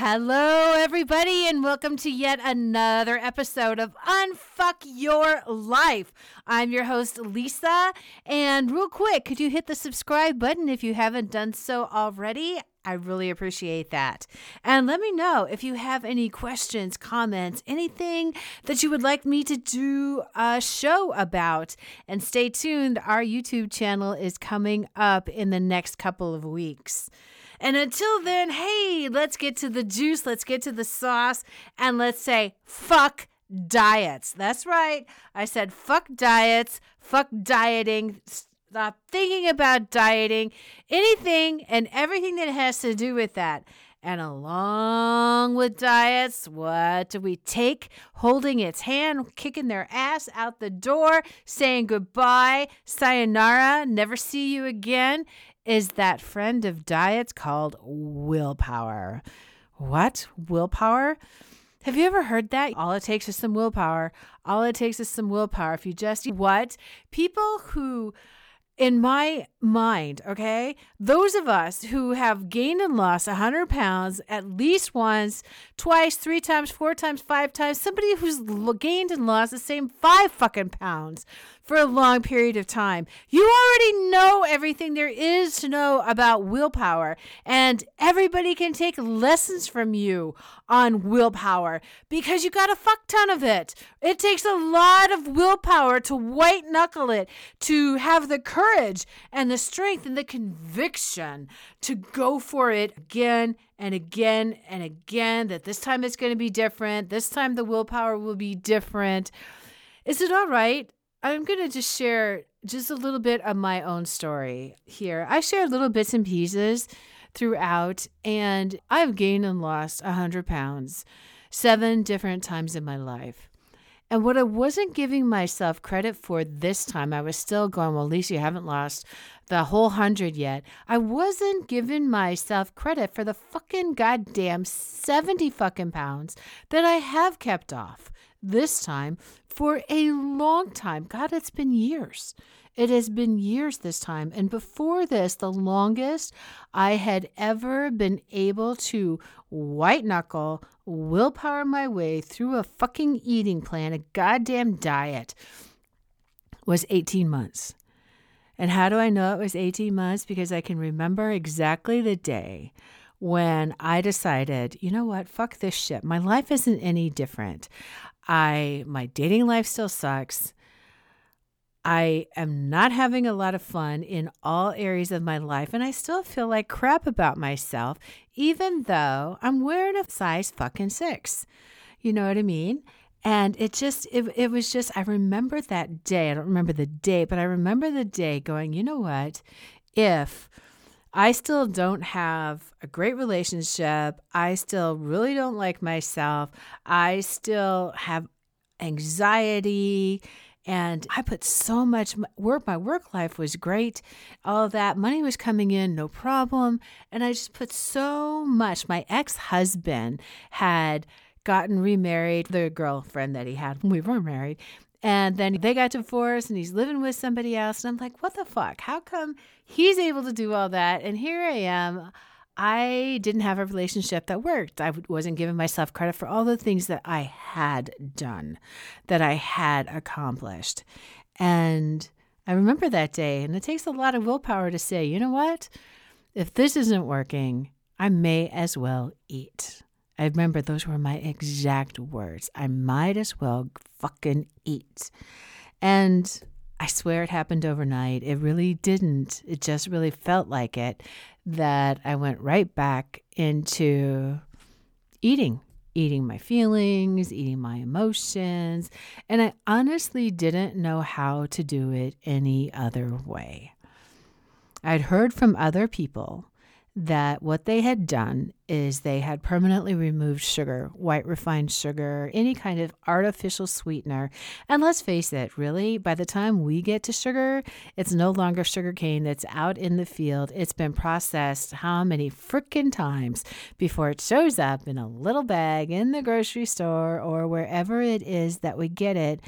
Hello, everybody, and welcome to yet another episode of Unfuck Your Life. I'm your host, Lisa. And real quick, could you hit the subscribe button if you haven't done so already? I really appreciate that. And let me know if you have any questions, comments, anything that you would like me to do a show about. And stay tuned, our YouTube channel is coming up in the next couple of weeks. And until then, hey, let's get to the juice, let's get to the sauce, and let's say, fuck diets. That's right. I said, fuck diets, fuck dieting. Stop thinking about dieting, anything and everything that has to do with that. And along with diets, what do we take? Holding its hand, kicking their ass out the door, saying goodbye, sayonara, never see you again is that friend of diets called willpower. What? Willpower? Have you ever heard that? All it takes is some willpower. All it takes is some willpower. If you just what? People who in my mind, okay, those of us who have gained and lost 100 pounds at least once, twice, three times, four times, five times, somebody who's gained and lost the same five fucking pounds for a long period of time. You already know everything there is to know about willpower, and everybody can take lessons from you on willpower because you got a fuck ton of it. It takes a lot of willpower to white knuckle it, to have the courage and the strength and the conviction to go for it again and again and again. That this time it's going to be different. This time the willpower will be different. Is it all right I'm going to just share just a little bit of my own story here. I share little bits and pieces throughout, and I've gained and lost 100 pounds seven different times in my life. And what I wasn't giving myself credit for this time, I was still going, well, at least you haven't lost the whole hundred yet. I wasn't giving myself credit for the fucking goddamn 70 fucking pounds that I have kept off this time for a long time. God, it's been years. It has been years this time. And before this, the longest I had ever been able to white knuckle, willpower my way through a fucking eating plan, a goddamn diet, was 18 months. And how do I know it was 18 months? Because I can remember exactly the day when I decided, you know what, fuck this shit. My life isn't any different. I my dating life still sucks. I am not having a lot of fun in all areas of my life, and I still feel like crap about myself, even though I'm wearing a size fucking six. You know what I mean? And it just, it, it was just, I remember that day. I don't remember the date, but I remember the day going, you know what? If I still don't have a great relationship. I still really don't like myself. I still have anxiety. And I put so much work. My work life was great. All that money was coming in, no problem. And I just put so much. My ex husband had gotten remarried, the girlfriend that he had when we were married. And then they got divorced and he's living with somebody else. And I'm like, what the fuck? How come he's able to do all that? And here I am. I didn't have a relationship that worked. I wasn't giving myself credit for all the things that I had done, that I had accomplished. And I remember that day. And it takes a lot of willpower to say, you know what? If this isn't working, I may as well eat. I remember those were my exact words. I might as well fucking eat. And I swear it happened overnight. It really didn't. It just really felt like it that I went right back into eating, eating my feelings, eating my emotions. And I honestly didn't know how to do it any other way. I'd heard from other people that what they had done is they had permanently removed sugar, white refined sugar, any kind of artificial sweetener. And let's face it, really, by the time we get to sugar, it's no longer sugar cane that's out in the field. It's been processed how many freaking times before it shows up in a little bag in the grocery store or wherever it is that we get it.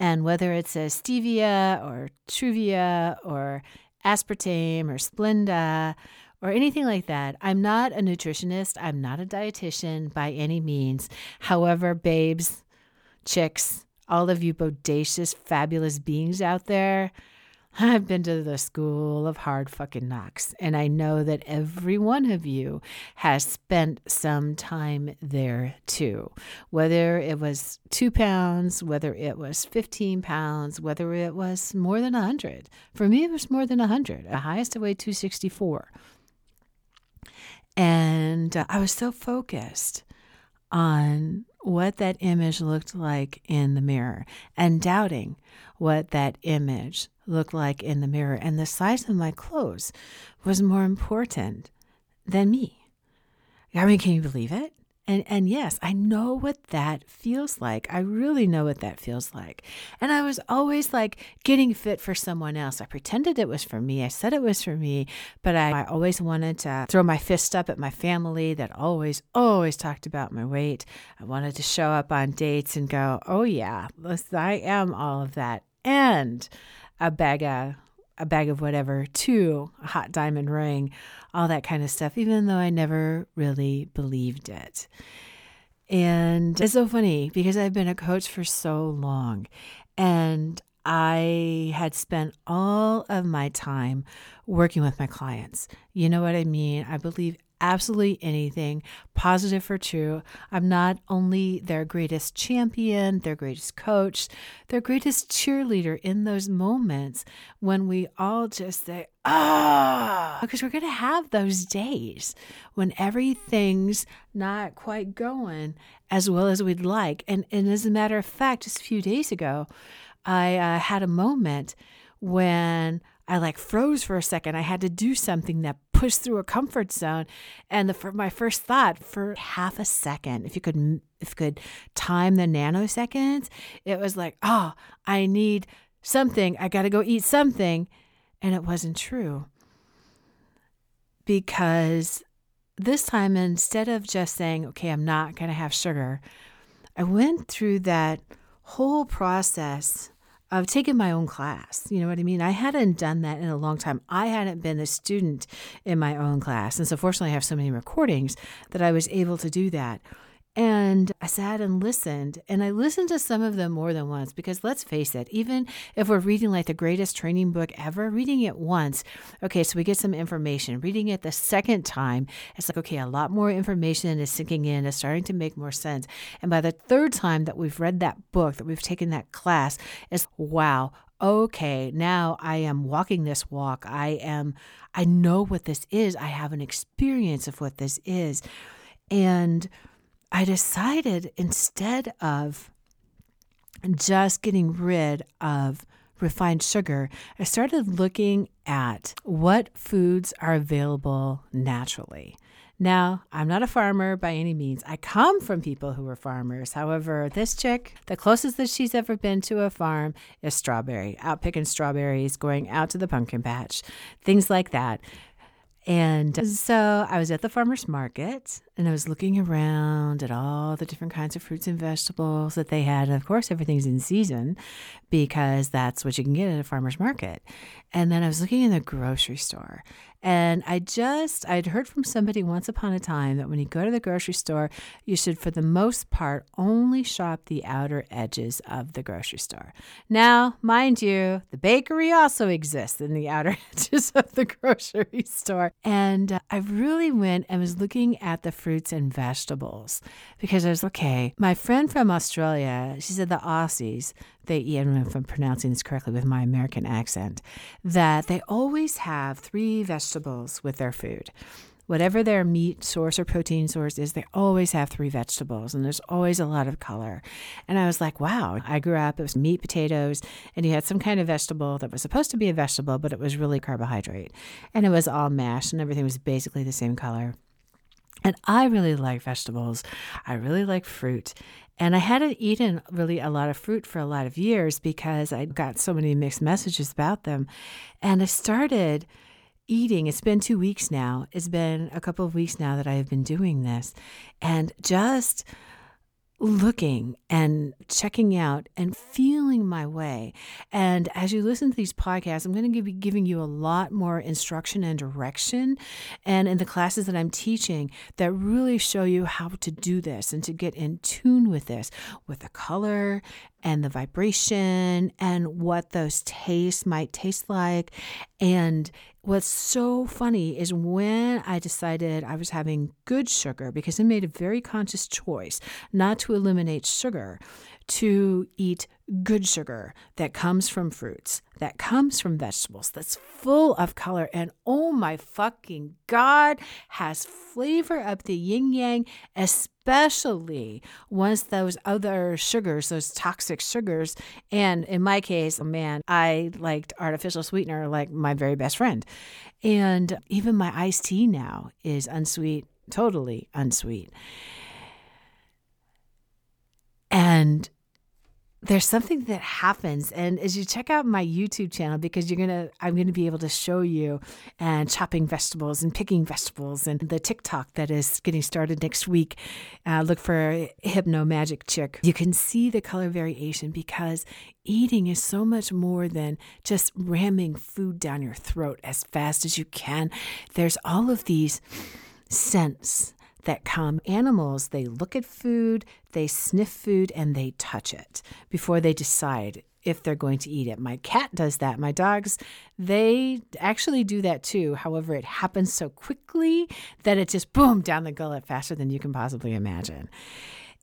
And whether it's a stevia or Truvia or aspartame or Splenda or anything like that. I'm not a nutritionist. I'm not a dietitian by any means. However, babes, chicks, all of you bodacious, fabulous beings out there, I've been to the school of hard fucking knocks, and I know that every one of you has spent some time there too. Whether it was two pounds, whether it was 15 pounds, whether it was more than 100. For me, it was more than 100. The highest I weighed 264. And uh, I was so focused on what that image looked like in the mirror and doubting what that image looked like in the mirror. And the size of my clothes was more important than me. I mean, can you believe it? And and yes, I know what that feels like. I really know what that feels like. And I was always like getting fit for someone else. I pretended it was for me. I said it was for me, but I, I always wanted to throw my fist up at my family that always, always talked about my weight. I wanted to show up on dates and go, oh yeah, I am all of that. And a bag of a bag of whatever to a hot diamond ring, all that kind of stuff, even though I never really believed it. And it's so funny because I've been a coach for so long and I had spent all of my time working with my clients. You know what I mean? I believe absolutely anything, positive or true. I'm not only their greatest champion, their greatest coach, their greatest cheerleader in those moments when we all just say, ah, because we're going to have those days when everything's not quite going as well as we'd like. And, and as a matter of fact, just a few days ago, I uh, had a moment when I like froze for a second. I had to do something that pushed through a comfort zone, and the my first thought for half a second, if you could if you could time the nanoseconds, it was like, oh, I need something. I got to go eat something, and it wasn't true. Because this time instead of just saying, okay, I'm not going to have sugar, I went through that whole process of taking my own class. You know what I mean? I hadn't done that in a long time. I hadn't been a student in my own class. And so, fortunately, I have so many recordings that I was able to do that. And I sat and listened, and I listened to some of them more than once because let's face it, even if we're reading like the greatest training book ever, reading it once, okay, so we get some information. Reading it the second time, it's like, okay, a lot more information is sinking in, is starting to make more sense. And by the third time that we've read that book, that we've taken that class, it's wow, okay, now I am walking this walk. I am, I know what this is. I have an experience of what this is. And I decided instead of just getting rid of refined sugar, I started looking at what foods are available naturally. Now, I'm not a farmer by any means. I come from people who are farmers. However, this chick, the closest that she's ever been to a farm is strawberry, out picking strawberries, going out to the pumpkin patch, things like that. And so I was at the farmer's market and I was looking around at all the different kinds of fruits and vegetables that they had. And of course, everything's in season because that's what you can get at a farmer's market. And then I was looking in the grocery store and I just, I'd heard from somebody once upon a time that when you go to the grocery store, you should, for the most part, only shop the outer edges of the grocery store. Now, mind you, the bakery also exists in the outer edges of the grocery store. And uh, I really went and was looking at the fruits and vegetables because I was, okay, my friend from Australia, she said the Aussies, they know if I'm pronouncing this correctly with my American accent, that they always have three vegetables with their food. Whatever their meat source or protein source is, they always have three vegetables and there's always a lot of color. And I was like, wow, I grew up, it was meat, potatoes, and you had some kind of vegetable that was supposed to be a vegetable, but it was really carbohydrate. And it was all mashed and everything was basically the same color. And I really like vegetables. I really like fruit. And I hadn't eaten really a lot of fruit for a lot of years because I got so many mixed messages about them. And I started eating. It's been two weeks now. It's been a couple of weeks now that I have been doing this. And just looking and checking out and feeling my way. And as you listen to these podcasts, I'm going to be giving you a lot more instruction and direction. And in the classes that I'm teaching, that really show you how to do this and to get in tune with this, with the color and the vibration and what those tastes might taste like. And what's so funny is when I decided I was having good sugar, because I made a very conscious choice not to eliminate sugar, to eat good sugar that comes from fruits, that comes from vegetables, that's full of color, and oh my fucking God, has flavor of the yin yang, especially once those other sugars, those toxic sugars, and in my case, man, I liked artificial sweetener like my very best friend. And even my iced tea now is unsweet, totally unsweet. And there's something that happens. And as you check out my youtube channel because you're gonna i'm gonna be able to show you and chopping vegetables and picking vegetables and the tiktok that is getting started next week uh, look for hypno magic chick. You can see the color variation because eating is so much more than just ramming food down your throat as fast as you can. There's all of these scents that come. Animals, they look at food, they sniff food, and they touch it before they decide if they're going to eat it. My cat does that. My dogs, they actually do that too. However, it happens so quickly that it just boom down the gullet faster than you can possibly imagine.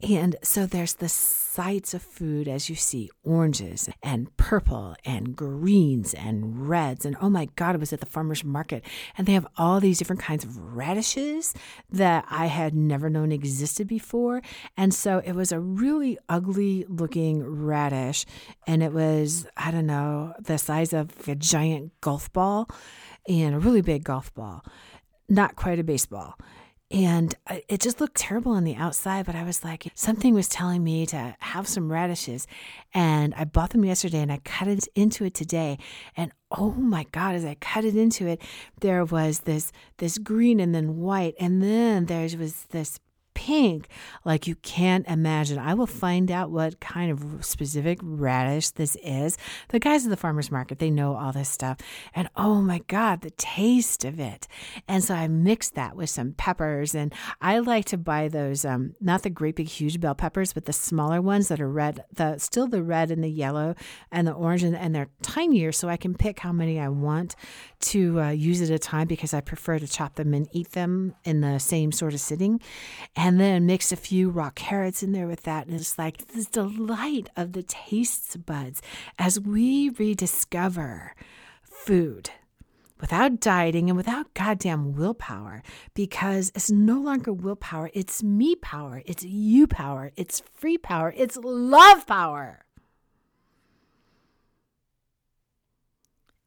And so there's the sights of food as you see oranges and purple and greens and reds. And oh my God, it was at the farmer's market. And they have all these different kinds of radishes that I had never known existed before. And so it was a really ugly looking radish. And it was, I don't know, the size of a giant golf ball and a really big golf ball, not quite a baseball. And it just looked terrible on the outside, but I was like, something was telling me to have some radishes. And I bought them yesterday and I cut it into it today. And oh my God, as I cut it into it, there was this this green and then white. And then there was this pink like you can't imagine. I will find out what kind of specific radish this is. The guys at the farmer's market, they know all this stuff. And oh my God, the taste of it. And so I mixed that with some peppers. And I like to buy those, um, not the great big huge bell peppers, but the smaller ones that are red, the still the red and the yellow and the orange, and, and they're tinier. So I can pick how many I want to uh, use at a time because I prefer to chop them and eat them in the same sort of sitting and then mix a few raw carrots in there with that. And it's like this delight of the taste buds as we rediscover food without dieting and without goddamn willpower because it's no longer willpower, it's me power, it's you power, it's free power, it's love power.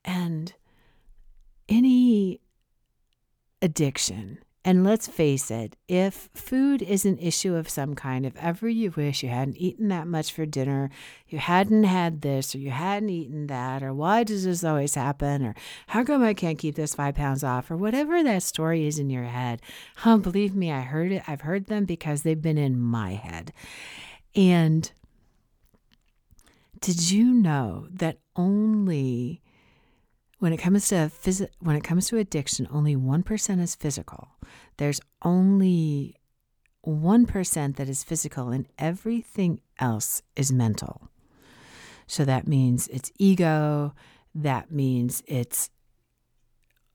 And any addiction and let's face it, if food is an issue of some kind, if ever you wish you hadn't eaten that much for dinner, you hadn't had this, or you hadn't eaten that, or why does this always happen, or how come I can't keep this five pounds off, or whatever that story is in your head, huh, believe me, I heard it. I've heard them because they've been in my head. And did you know that only when it comes to phys- when it comes to addiction, only 1% is physical. There's only 1% that is physical and everything else is mental. So that means it's ego, that means it's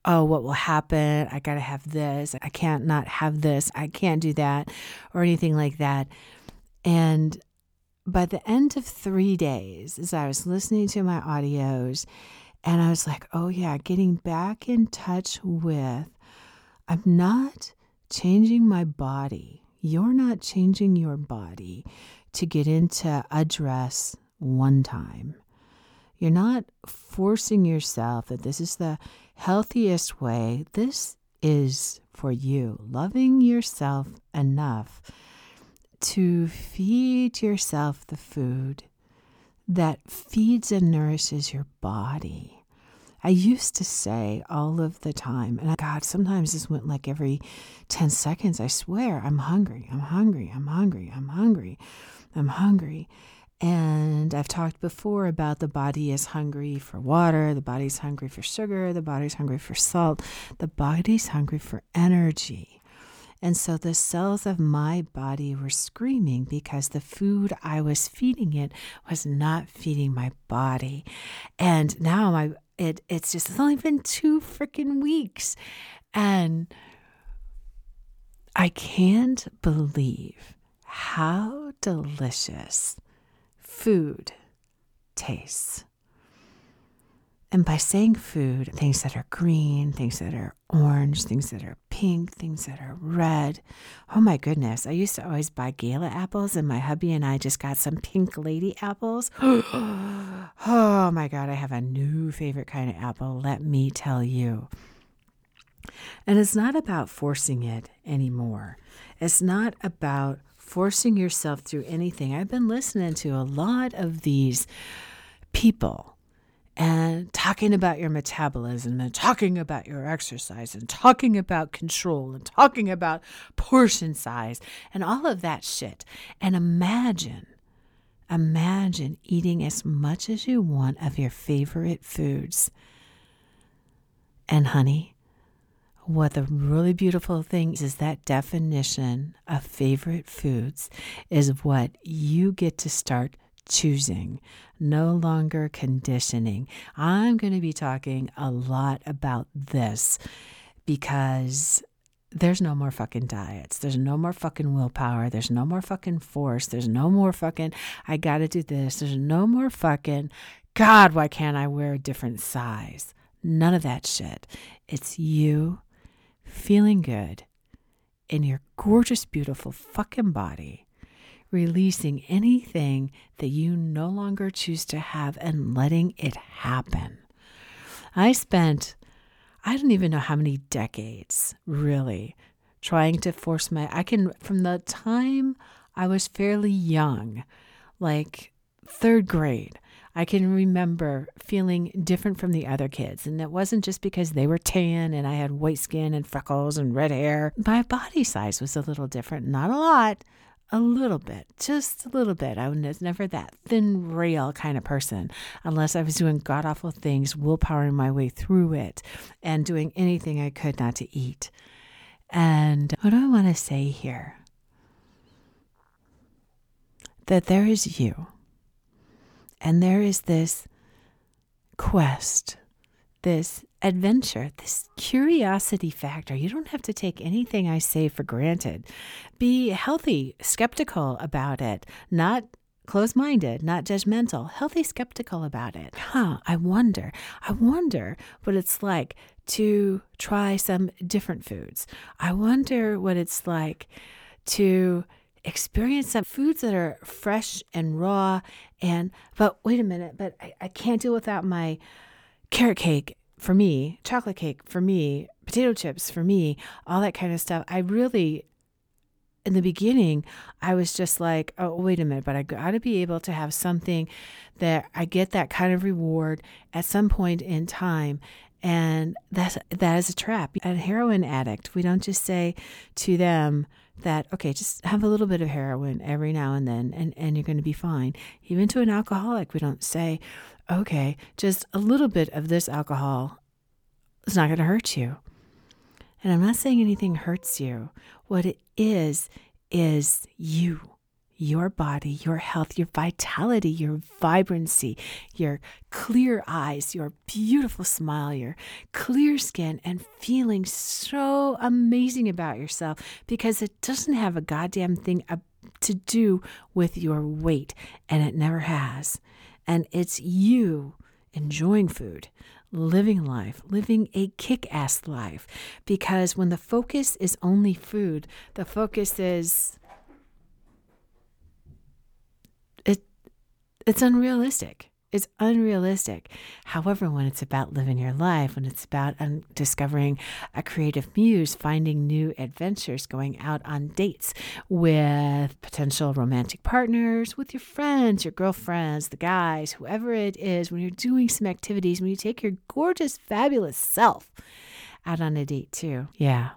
oh, what will happen? I got to have this. I can't not have this. I can't do that or anything like that. And by the end of 3 days, as I was listening to my audios and I was like, oh, yeah, getting back in touch with, I'm not changing my body. You're not changing your body to get into a dress one time. You're not forcing yourself that this is the healthiest way. This is for you, loving yourself enough to feed yourself the food that feeds and nourishes your body. I used to say all of the time, and God, sometimes this went like every 10 seconds. I swear, I'm hungry, I'm hungry, I'm hungry, I'm hungry, I'm hungry. And I've talked before about the body is hungry for water, the body's hungry for sugar, the body's hungry for salt, the body's hungry for energy. And so the cells of my body were screaming because the food I was feeding it was not feeding my body. And now my it it's just it's only been two freaking weeks. And I can't believe how delicious food tastes. And by saying food, things that are green, things that are orange, things that are pink, things that are red. Oh my goodness. I used to always buy gala apples, and my hubby and I just got some pink lady apples. oh my God, I have a new favorite kind of apple, let me tell you. And it's not about forcing it anymore. It's not about forcing yourself through anything. I've been listening to a lot of these people and talking about your metabolism and talking about your exercise and talking about control and talking about portion size and all of that shit. And imagine, imagine eating as much as you want of your favorite foods. And honey, what the really beautiful thing is, is that definition of favorite foods is what you get to start choosing, no longer conditioning. I'm going to be talking a lot about this because there's no more fucking diets. There's no more fucking willpower. There's no more fucking force. There's no more fucking, I got to do this. There's no more fucking, God, why can't I wear a different size? None of that shit. It's you feeling good in your gorgeous, beautiful fucking body releasing anything that you no longer choose to have and letting it happen. I spent, I don't even know how many decades really trying to force my, I can, from the time I was fairly young, like third grade, I can remember feeling different from the other kids. And it wasn't just because they were tan and I had white skin and freckles and red hair. My body size was a little different, not a lot, a little bit, just a little bit. I was never that thin rail kind of person unless I was doing god awful things, willpowering my way through it, and doing anything I could not to eat. And what do I want to say here? That there is you, and there is this quest, this adventure, this curiosity factor. You don't have to take anything I say for granted. Be healthy, skeptical about it, not close minded, not judgmental, healthy, skeptical about it. Huh, I wonder, I wonder what it's like to try some different foods. I wonder what it's like to experience some foods that are fresh and raw and but wait a minute but I, I can't do without my carrot cake for me, chocolate cake for me, potato chips for me, all that kind of stuff. I really, in the beginning, I was just like, oh, wait a minute, but I got to be able to have something that I get that kind of reward at some point in time. And that's, that is a trap. A heroin addict, we don't just say to them, that okay just have a little bit of heroin every now and then and, and you're going to be fine even to an alcoholic we don't say okay, just a little bit of this alcohol is not going to hurt you. And I'm not saying anything hurts you. What it is, is you, your body, your health, your vitality, your vibrancy, your clear eyes, your beautiful smile, your clear skin, and feeling so amazing about yourself because it doesn't have a goddamn thing to do with your weight, and it never has. And it's you enjoying food, living life, living a kick ass life. Because when the focus is only food, the focus is it it's unrealistic. Is unrealistic. However, when it's about living your life, when it's about um, discovering a creative muse, finding new adventures, going out on dates with potential romantic partners, with your friends, your girlfriends, the guys, whoever it is, when you're doing some activities, when you take your gorgeous, fabulous self out on a date too. Yeah,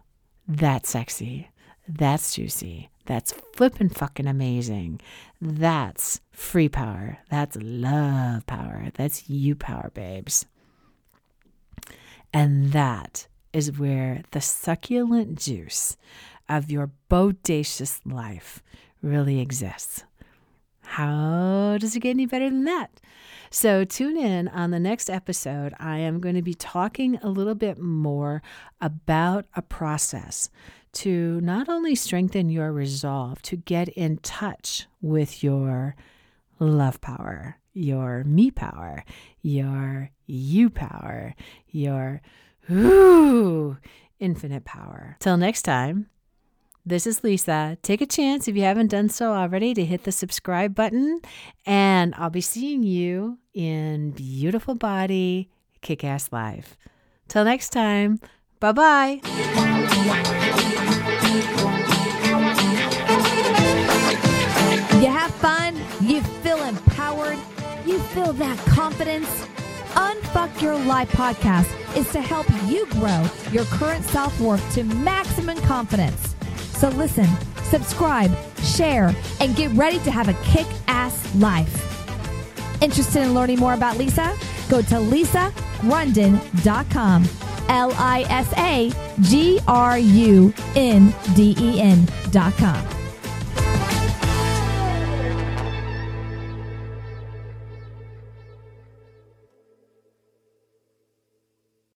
that's sexy. That's juicy. That's flippin' fucking amazing. That's free power. That's love power. That's you power, babes. And that is where the succulent juice of your bodacious life really exists. How does it get any better than that? So, tune in on the next episode. I am going to be talking a little bit more about a process to not only strengthen your resolve to get in touch with your love power, your me power, your you power, your ooh, infinite power. Till next time, this is Lisa. Take a chance if you haven't done so already to hit the subscribe button, and I'll be seeing you in Beautiful Body Kick Ass Live. Till next time, bye bye. Unfuck Your Life podcast is to help you grow your current self worth to maximum confidence. So listen, subscribe, share, and get ready to have a kick ass life. Interested in learning more about Lisa? Go to lisagrunden.com. L I S A G R U N D E N.com.